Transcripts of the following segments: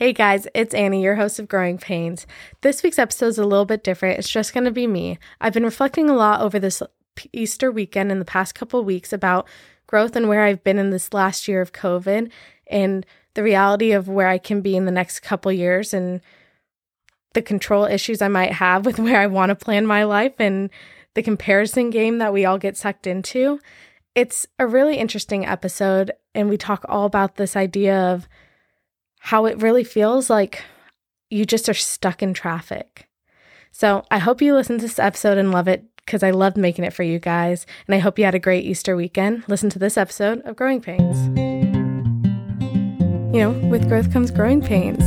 Hey guys, it's Annie, your host of Growing Pains. This week's episode is a little bit different. It's just going to be me. I've been reflecting a lot over this Easter weekend and the past couple weeks about growth and where I've been in this last year of COVID and the reality of where I can be in the next couple years and the control issues I might have with where I want to plan my life and the comparison game that we all get sucked into. It's a really interesting episode, and we talk all about this idea of how it really feels like you just are stuck in traffic. So I hope you listen to this episode and love it because I loved making it for you guys. And I hope you had a great Easter weekend. Listen to this episode of Growing Pains. You know, with growth comes growing pains.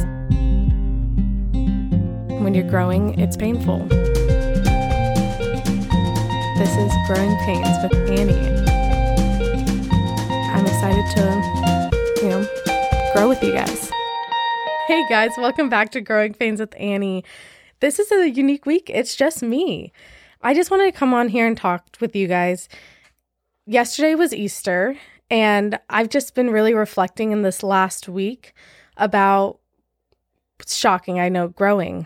When you're growing, it's painful. This is Growing Pains with Annie. I'm excited to, you know, grow with you guys. Hey guys, welcome back to Growing Pains with Annie. This is a unique week. It's just me. I just wanted to come on here and talk with you guys. Yesterday was Easter, and I've just been really reflecting in this last week about shocking, I know, growing.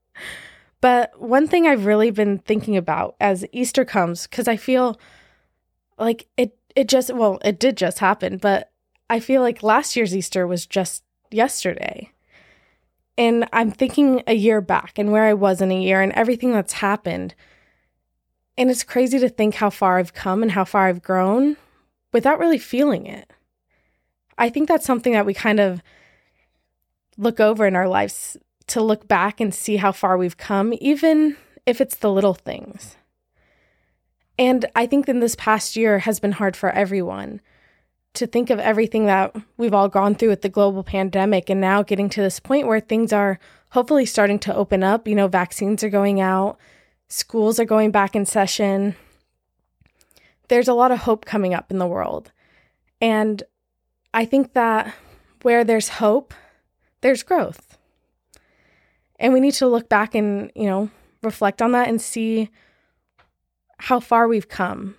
but one thing I've really been thinking about as Easter comes, because I feel like it it just well, it did just happen, but I feel like last year's Easter was just yesterday. And I'm thinking a year back and where I was in a year and everything that's happened. And it's crazy to think how far I've come and how far I've grown without really feeling it. I think that's something that we kind of look over in our lives to look back and see how far we've come, even if it's the little things. And I think in this past year has been hard for everyone to think of everything that we've all gone through with the global pandemic and now getting to this point where things are hopefully starting to open up. You know, vaccines are going out, schools are going back in session. There's a lot of hope coming up in the world. And I think that where there's hope, there's growth. And we need to look back and, you know, reflect on that and see how far we've come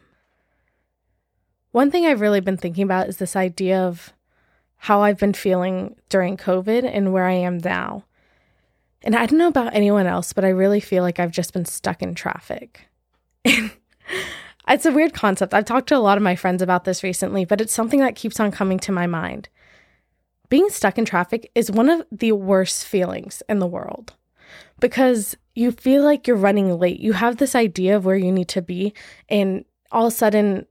one thing I've really been thinking about is this idea of how I've been feeling during COVID and where I am now. And I don't know about anyone else, but I really feel like I've just been stuck in traffic. it's a weird concept. I've talked to a lot of my friends about this recently, but it's something that keeps on coming to my mind. Being stuck in traffic is one of the worst feelings in the world because you feel like you're running late. You have this idea of where you need to be, and all of a sudden,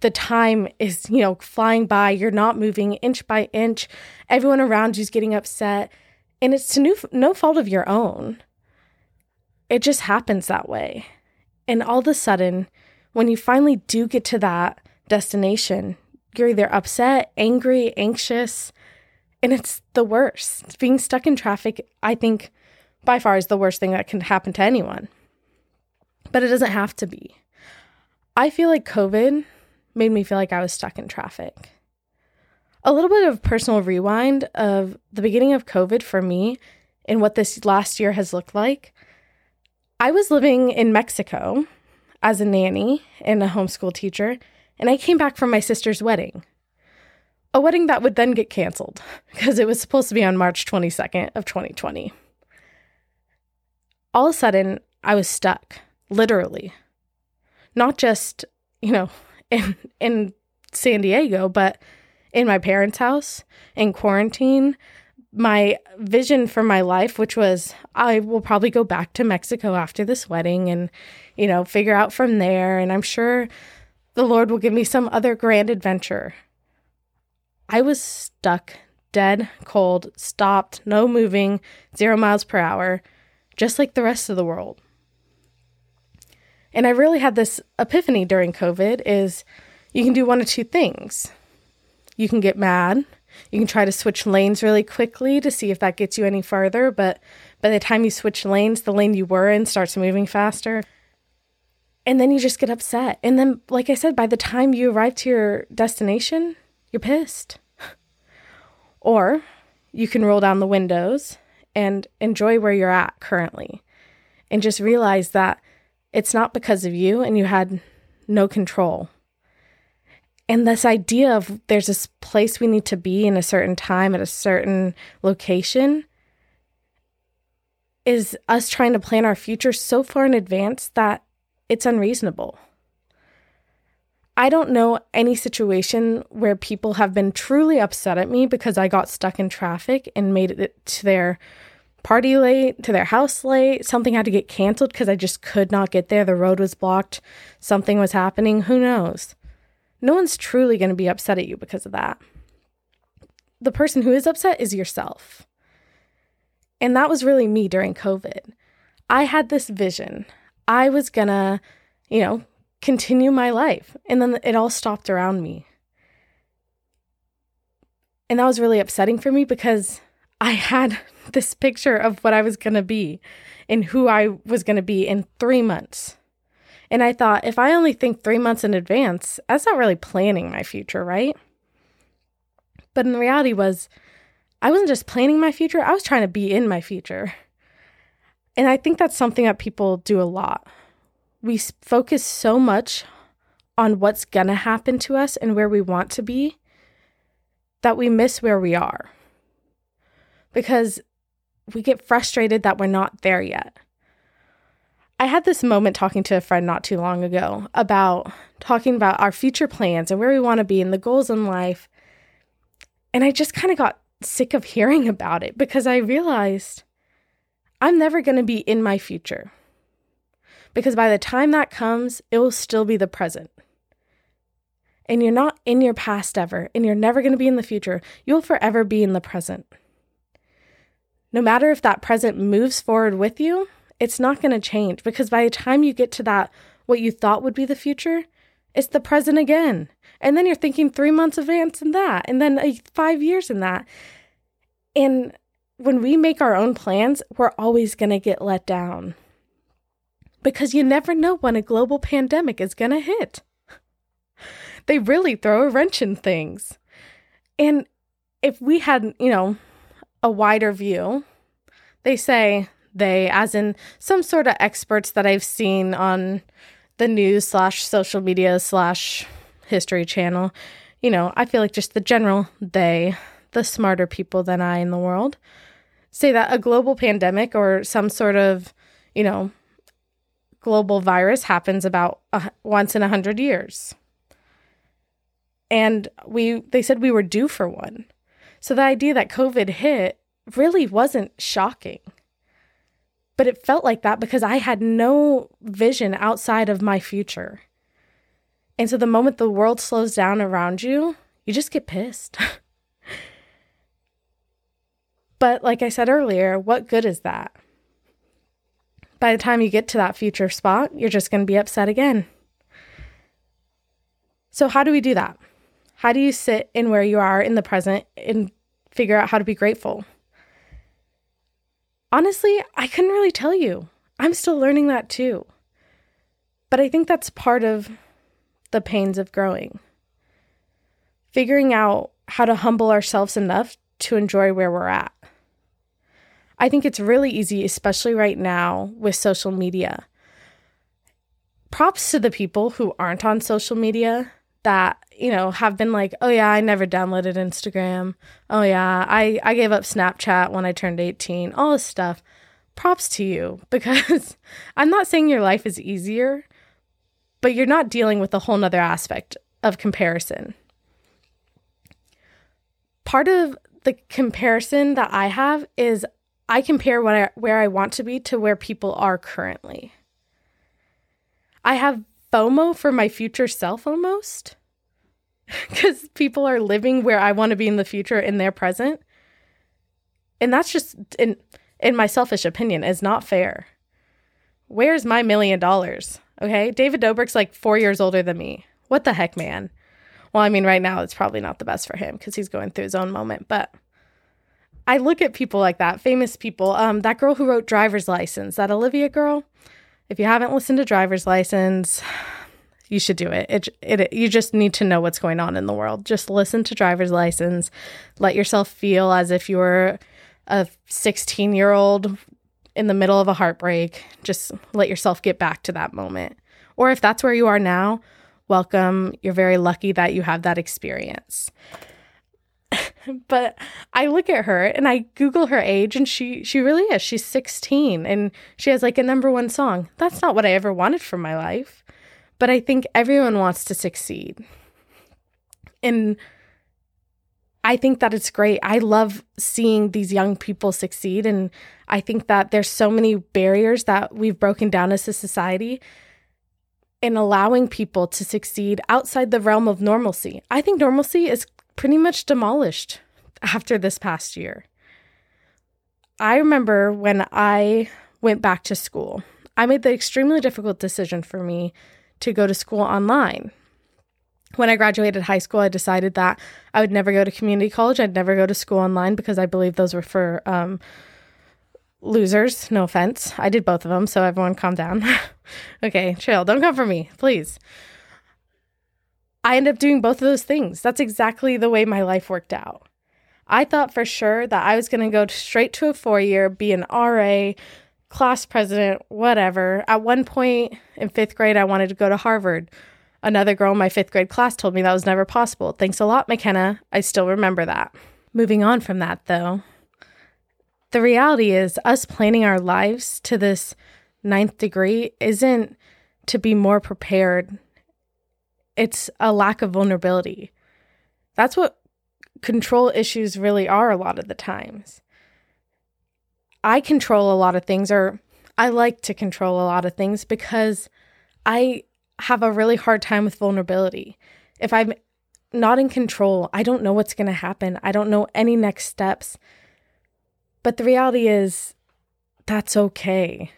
the time is, you know, flying by. You're not moving inch by inch. Everyone around you's getting upset. And it's to no, no fault of your own. It just happens that way. And all of a sudden, when you finally do get to that destination, you're either upset, angry, anxious, and it's the worst. Being stuck in traffic, I think, by far is the worst thing that can happen to anyone. But it doesn't have to be. I feel like COVID made me feel like I was stuck in traffic. A little bit of personal rewind of the beginning of COVID for me and what this last year has looked like. I was living in Mexico as a nanny and a homeschool teacher, and I came back from my sister's wedding. A wedding that would then get canceled because it was supposed to be on March 22nd of 2020. All of a sudden, I was stuck, literally not just, you know, in in San Diego, but in my parents' house in quarantine. My vision for my life, which was I will probably go back to Mexico after this wedding and, you know, figure out from there. And I'm sure the Lord will give me some other grand adventure. I was stuck, dead, cold, stopped, no moving, zero miles per hour, just like the rest of the world. And I really had this epiphany during COVID is you can do one of two things. You can get mad. You can try to switch lanes really quickly to see if that gets you any farther, but by the time you switch lanes, the lane you were in starts moving faster. And then you just get upset. And then, like I said, by the time you arrive to your destination, you're pissed. or you can roll down the windows and enjoy where you're at currently and just realize that it's not because of you and you had no control. And this idea of there's this place we need to be in a certain time at a certain location is us trying to plan our future so far in advance that it's unreasonable. I don't know any situation where people have been truly upset at me because I got stuck in traffic and made it to their party late, to their house late. Something had to get canceled because I just could not get there. The road was blocked. Something was happening. Who knows? No one's truly going to be upset at you because of that. The person who is upset is yourself. And that was really me during COVID. I had this vision. I was going to, you know, continue my life. And then it all stopped around me. And that was really upsetting for me because I had this picture of what I was going to be and who I was going to be in three months. And I thought, if I only think three months in advance, that's not really planning my future, right? But in reality was, I wasn't just planning my future, I was trying to be in my future. And I think that's something that people do a lot we focus so much on what's going to happen to us and where we want to be that we miss where we are. Because we get frustrated that we're not there yet. I had this moment talking to a friend not too long ago about talking about our future plans and where we want to be and the goals in life. And I just kind of got sick of hearing about it because I realized I'm never going to be in my future because by the time that comes, it will still be the present. And you're not in your past ever, and you're never going to be in the future. You'll forever be in the present. No matter if that present moves forward with you, it's not going to change because by the time you get to that, what you thought would be the future, it's the present again. And then you're thinking three months advance in that, and then five years in that. And when we make our own plans, we're always going to get let down because you never know when a global pandemic is going to hit. They really throw a wrench in things. And if we hadn't, you know, a wider view, they say they, as in some sort of experts that I've seen on the news slash social media slash history channel, you know, I feel like just the general they, the smarter people than I in the world, say that a global pandemic or some sort of, you know, global virus happens about once in a hundred years. And we they said we were due for one. So the idea that COVID hit really wasn't shocking. But it felt like that because I had no vision outside of my future. And so the moment the world slows down around you, you just get pissed. but like I said earlier, what good is that? by the time you get to that future spot, you're just going to be upset again. So, how do we do that? How do you sit in where you are in the present and figure out how to be grateful? Honestly, I couldn't really tell you. I'm still learning that too. But I think that's part of the pains of growing. Figuring out how to humble ourselves enough to enjoy where we're at. I think it's really easy, especially right now with social media. Props to the people who aren't on social media that, you know, have been like, oh yeah, I never downloaded Instagram. Oh yeah, I, I gave up Snapchat when I turned 18, all this stuff. Props to you because I'm not saying your life is easier, but you're not dealing with a whole nother aspect of comparison. Part of the comparison that I have is I compare what I, where I want to be to where people are currently. I have FOMO for my future self almost because people are living where I want to be in the future in their present. And that's just, in, in my selfish opinion, is not fair. Where's my million dollars? Okay. David Dobrik's like four years older than me. What the heck, man? Well, I mean, right now it's probably not the best for him because he's going through his own moment, but I look at people like that, famous people. Um, that girl who wrote Driver's License, that Olivia girl. If you haven't listened to Driver's License, you should do it. It, it. You just need to know what's going on in the world. Just listen to Driver's License. Let yourself feel as if you were a 16 year old in the middle of a heartbreak. Just let yourself get back to that moment. Or if that's where you are now, welcome. You're very lucky that you have that experience. but I look at her and I Google her age and she she really is. She's 16 and she has like a number one song. That's not what I ever wanted for my life. But I think everyone wants to succeed. And I think that it's great. I love seeing these young people succeed. And I think that there's so many barriers that we've broken down as a society in allowing people to succeed outside the realm of normalcy. I think normalcy is pretty much demolished after this past year. I remember when I went back to school, I made the extremely difficult decision for me to go to school online. When I graduated high school, I decided that I would never go to community college. I'd never go to school online because I believe those were for um, losers. No offense. I did both of them, so everyone calm down. okay, chill. Don't come for me, please. I ended up doing both of those things. That's exactly the way my life worked out. I thought for sure that I was going to go straight to a four year, be an RA, class president, whatever. At one point in fifth grade, I wanted to go to Harvard. Another girl in my fifth grade class told me that was never possible. Thanks a lot, McKenna. I still remember that. Moving on from that, though, the reality is us planning our lives to this ninth degree isn't to be more prepared it's a lack of vulnerability. That's what control issues really are a lot of the times. I control a lot of things, or I like to control a lot of things because I have a really hard time with vulnerability. If I'm not in control, I don't know what's going to happen. I don't know any next steps. But the reality is, that's okay.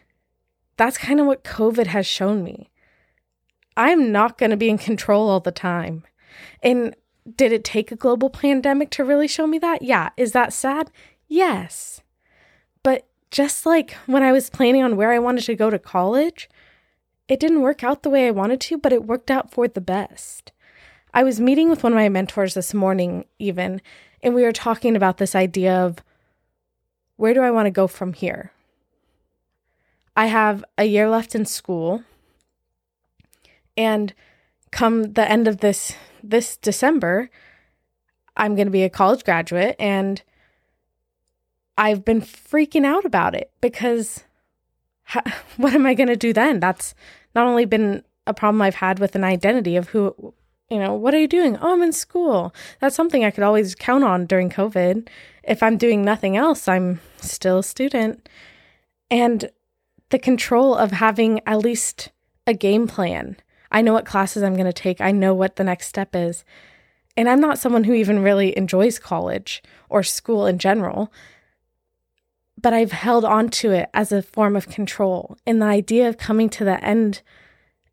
That's kind of what COVID has shown me. I'm not going to be in control all the time. And did it take a global pandemic to really show me that? Yeah. Is that sad? Yes. But just like when I was planning on where I wanted to go to college, it didn't work out the way I wanted to, but it worked out for the best. I was meeting with one of my mentors this morning, even, and we were talking about this idea of where do I want to go from here? I have a year left in school. And come the end of this this December, I'm going to be a college graduate and I've been freaking out about it because what am I going to do then? That's not only been a problem I've had with an identity of who, you know, what are you doing? Oh, I'm in school. That's something I could always count on during COVID. If I'm doing nothing else, I'm still a student. And the control of having at least a game plan I know what classes I'm going to take. I know what the next step is. And I'm not someone who even really enjoys college or school in general, but I've held on to it as a form of control. And the idea of coming to the end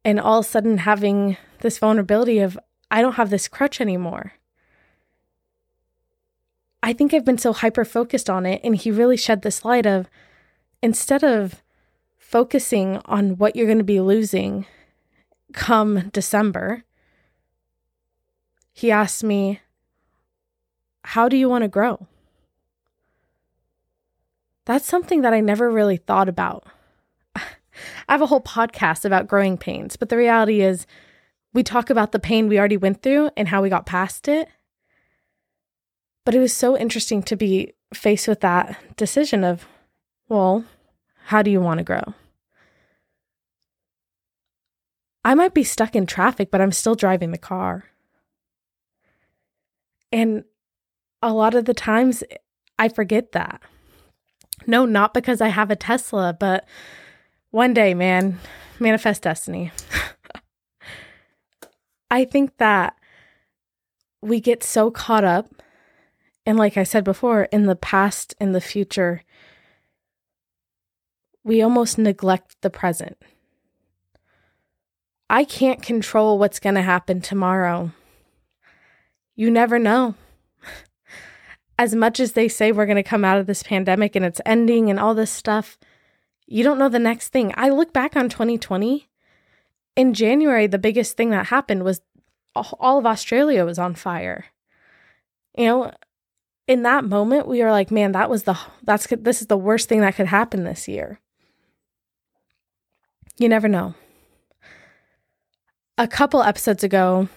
and all of a sudden having this vulnerability of, I don't have this crutch anymore. I think I've been so hyper focused on it. And he really shed this light of instead of focusing on what you're going to be losing come December, he asked me, How do you want to grow? That's something that I never really thought about. I have a whole podcast about growing pains, but the reality is, we talk about the pain we already went through and how we got past it. But it was so interesting to be faced with that decision of, well, how do you want to grow? I might be stuck in traffic, but I'm still driving the car. And a lot of the times I forget that. No, not because I have a Tesla, but one day, man, manifest destiny. I think that we get so caught up, and like I said before, in the past, in the future, we almost neglect the present. I can't control what's going to happen tomorrow. You never know. As much as they say we're going to come out of this pandemic and it's ending and all this stuff, you don't know the next thing. I look back on 2020. In January, the biggest thing that happened was all of Australia was on fire. You know, in that moment, we were like, man, that was the, that's, this is the worst thing that could happen this year. You never know. A couple episodes ago,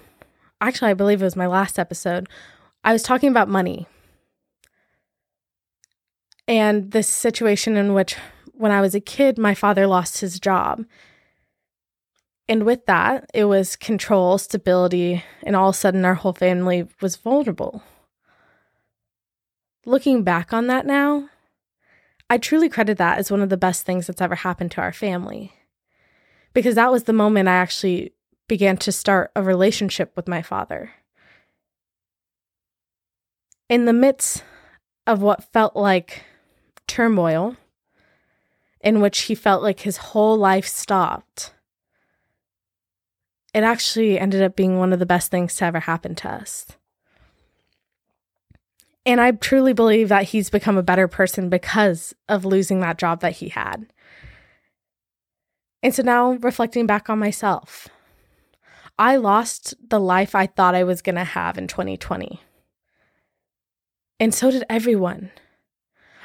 actually, I believe it was my last episode, I was talking about money and this situation in which when I was a kid, my father lost his job. And with that, it was control, stability, and all of a sudden our whole family was vulnerable. Looking back on that now, I truly credit that as one of the best things that's ever happened to our family. Because that was the moment I actually began to start a relationship with my father. In the midst of what felt like turmoil, in which he felt like his whole life stopped, it actually ended up being one of the best things to ever happen to us. And I truly believe that he's become a better person because of losing that job that he had. And so now reflecting back on myself, I lost the life I thought I was going to have in 2020. And so did everyone.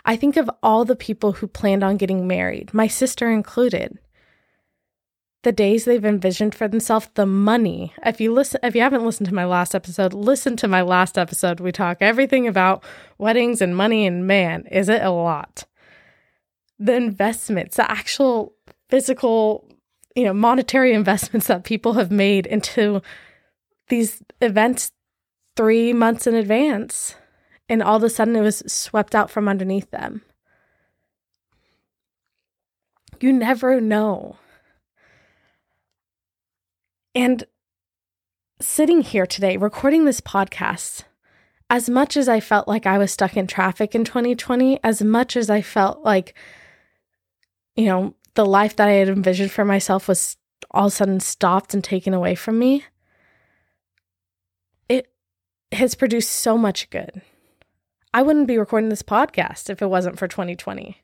I think of all the people who planned on getting married, my sister included. The days they've envisioned for themselves, the money. If you listen if you haven't listened to my last episode, listen to my last episode. We talk everything about weddings and money and man, is it a lot? The investments, the actual physical, you know, monetary investments that people have made into these events 3 months in advance and all of a sudden it was swept out from underneath them. You never know. And sitting here today, recording this podcast, as much as I felt like I was stuck in traffic in 2020, as much as I felt like, you know, the life that I had envisioned for myself was all of a sudden stopped and taken away from me, it has produced so much good. I wouldn't be recording this podcast if it wasn't for 2020.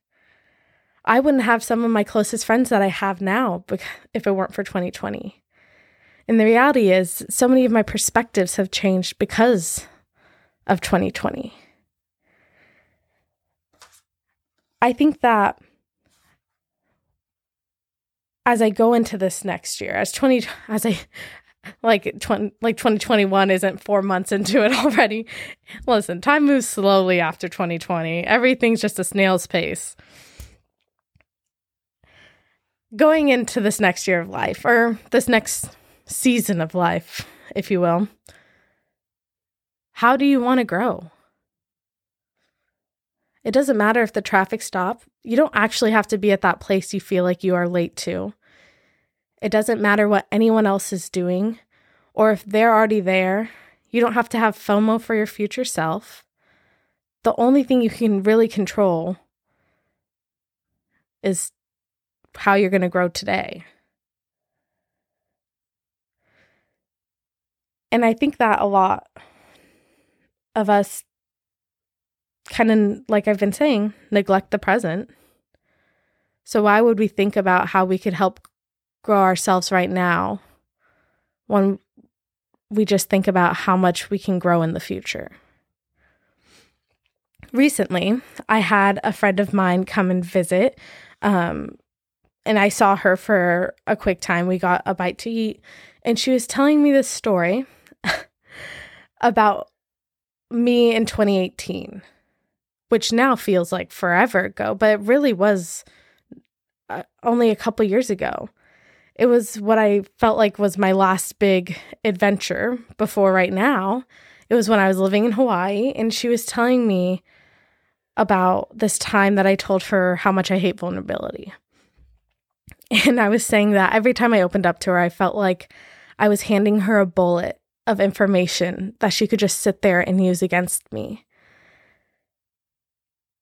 I wouldn't have some of my closest friends that I have now if it weren't for 2020. And the reality is, so many of my perspectives have changed because of 2020. I think that as I go into this next year, as 20 as I like 20, like 2021 isn't 4 months into it already. Listen, time moves slowly after 2020. Everything's just a snail's pace. Going into this next year of life or this next season of life, if you will. How do you want to grow? It doesn't matter if the traffic stop. You don't actually have to be at that place you feel like you are late to. It doesn't matter what anyone else is doing or if they're already there. You don't have to have FOMO for your future self. The only thing you can really control is how you're going to grow today. And I think that a lot of us kind of, like I've been saying, neglect the present. So, why would we think about how we could help grow ourselves right now when we just think about how much we can grow in the future. Recently, I had a friend of mine come and visit, um, and I saw her for a quick time. We got a bite to eat, and she was telling me this story about me in 2018, which now feels like forever ago, but it really was uh, only a couple years ago it was what I felt like was my last big adventure before right now. It was when I was living in Hawaii, and she was telling me about this time that I told her how much I hate vulnerability. And I was saying that every time I opened up to her, I felt like I was handing her a bullet of information that she could just sit there and use against me.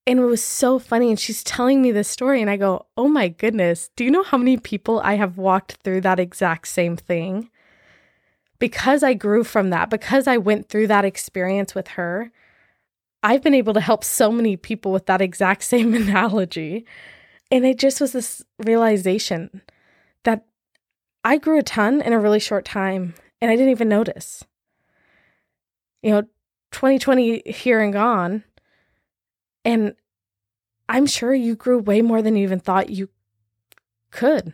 And it was so funny. And she's telling me this story, and I go, Oh my goodness, do you know how many people I have walked through that exact same thing? Because I grew from that, because I went through that experience with her, I've been able to help so many people with that exact same analogy. And it just was this realization that I grew a ton in a really short time and I didn't even notice. You know, 2020 here and gone and I'm sure you grew way more than you even thought you could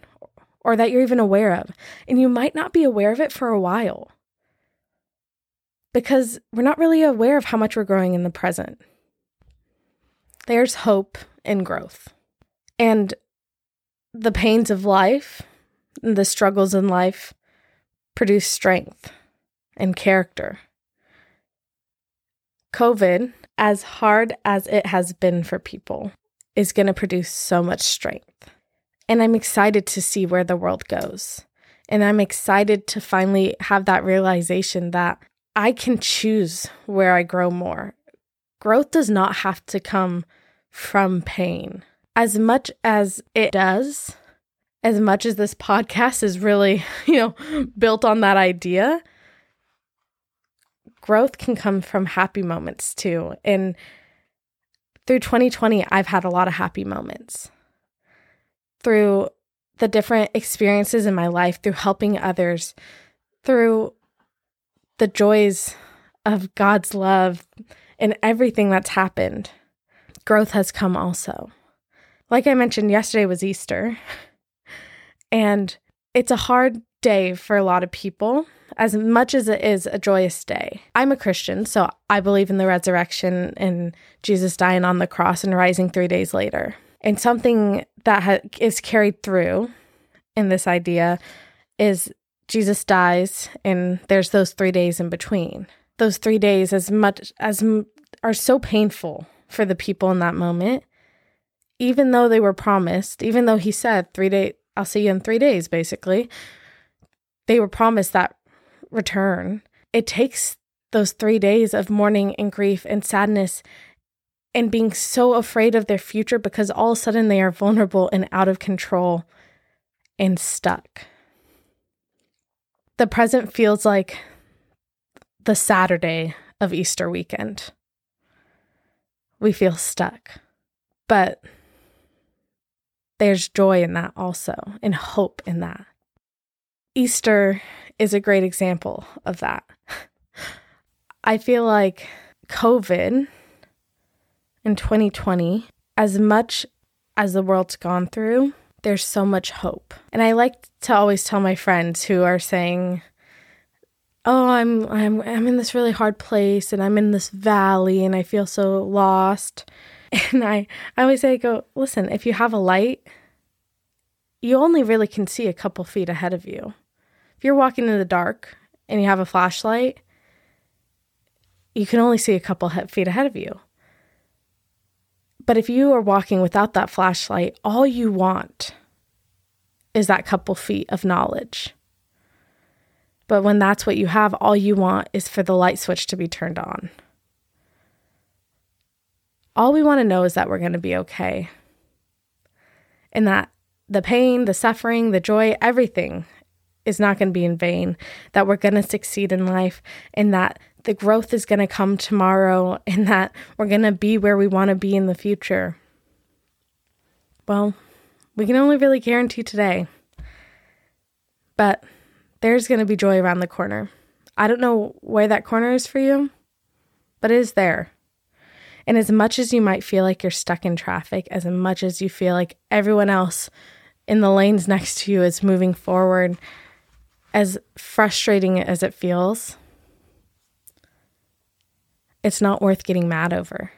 or that you're even aware of. And you might not be aware of it for a while because we're not really aware of how much we're growing in the present. There's hope in growth. And the pains of life, the struggles in life produce strength and character. COVID, as hard as it has been for people, is going to produce so much strength. And I'm excited to see where the world goes. And I'm excited to finally have that realization that I can choose where I grow more. Growth does not have to come from pain. As much as it does, as much as this podcast is really, you know, built on that idea, growth can come from happy moments too. And through 2020, I've had a lot of happy moments. Through the different experiences in my life, through helping others, through the joys of God's love and everything that's happened, growth has come also. Like I mentioned, yesterday was Easter, and it's a hard day for a lot of people as much as it is a joyous day. I'm a Christian, so I believe in the resurrection and Jesus dying on the cross and rising three days later. And something that ha- is carried through in this idea is Jesus dies, and there's those three days in between. Those three days, as much as m- are so painful for the people in that moment, even though they were promised, even though he said three days, I'll see you in three days, basically, they were promised that return. It takes those three days of mourning and grief and sadness and being so afraid of their future because all of a sudden they are vulnerable and out of control and stuck. The present feels like the Saturday of Easter weekend. We feel stuck, but there's joy in that also and hope in that. Easter is a great example of that. I feel like COVID in 2020, as much as the world's gone through, there's so much hope. And I like to always tell my friends who are saying, "Oh, I'm I'm I'm in this really hard place and I'm in this valley and I feel so lost." And I I always say go, "Listen, if you have a light, you only really can see a couple feet ahead of you. If you're walking in the dark and you have a flashlight, you can only see a couple feet ahead of you. But if you are walking without that flashlight, all you want is that couple feet of knowledge. But when that's what you have, all you want is for the light switch to be turned on. All we want to know is that we're going to be okay. And that the pain, the suffering, the joy, everything is not going to be in vain, that we're going to succeed in life, and that the growth is going to come tomorrow, and that we're going to be where we want to be in the future. Well, we can only really guarantee today. But there's going to be joy around the corner. I don't know where that corner is for you, but it is there. And as much as you might feel like you're stuck in traffic, as much as you feel like everyone else in the lanes next to you is moving forward, as frustrating as it feels, it's not worth getting mad over.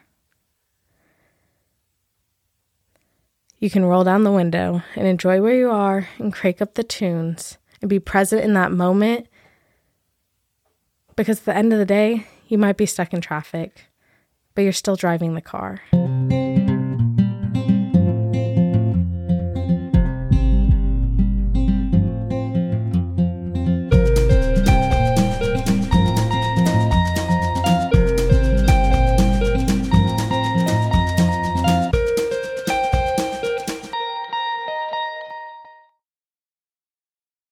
You can roll down the window and enjoy where you are and crank up the tunes and be present in that moment because at the end of the day, you might be stuck in traffic, but you're still driving the car.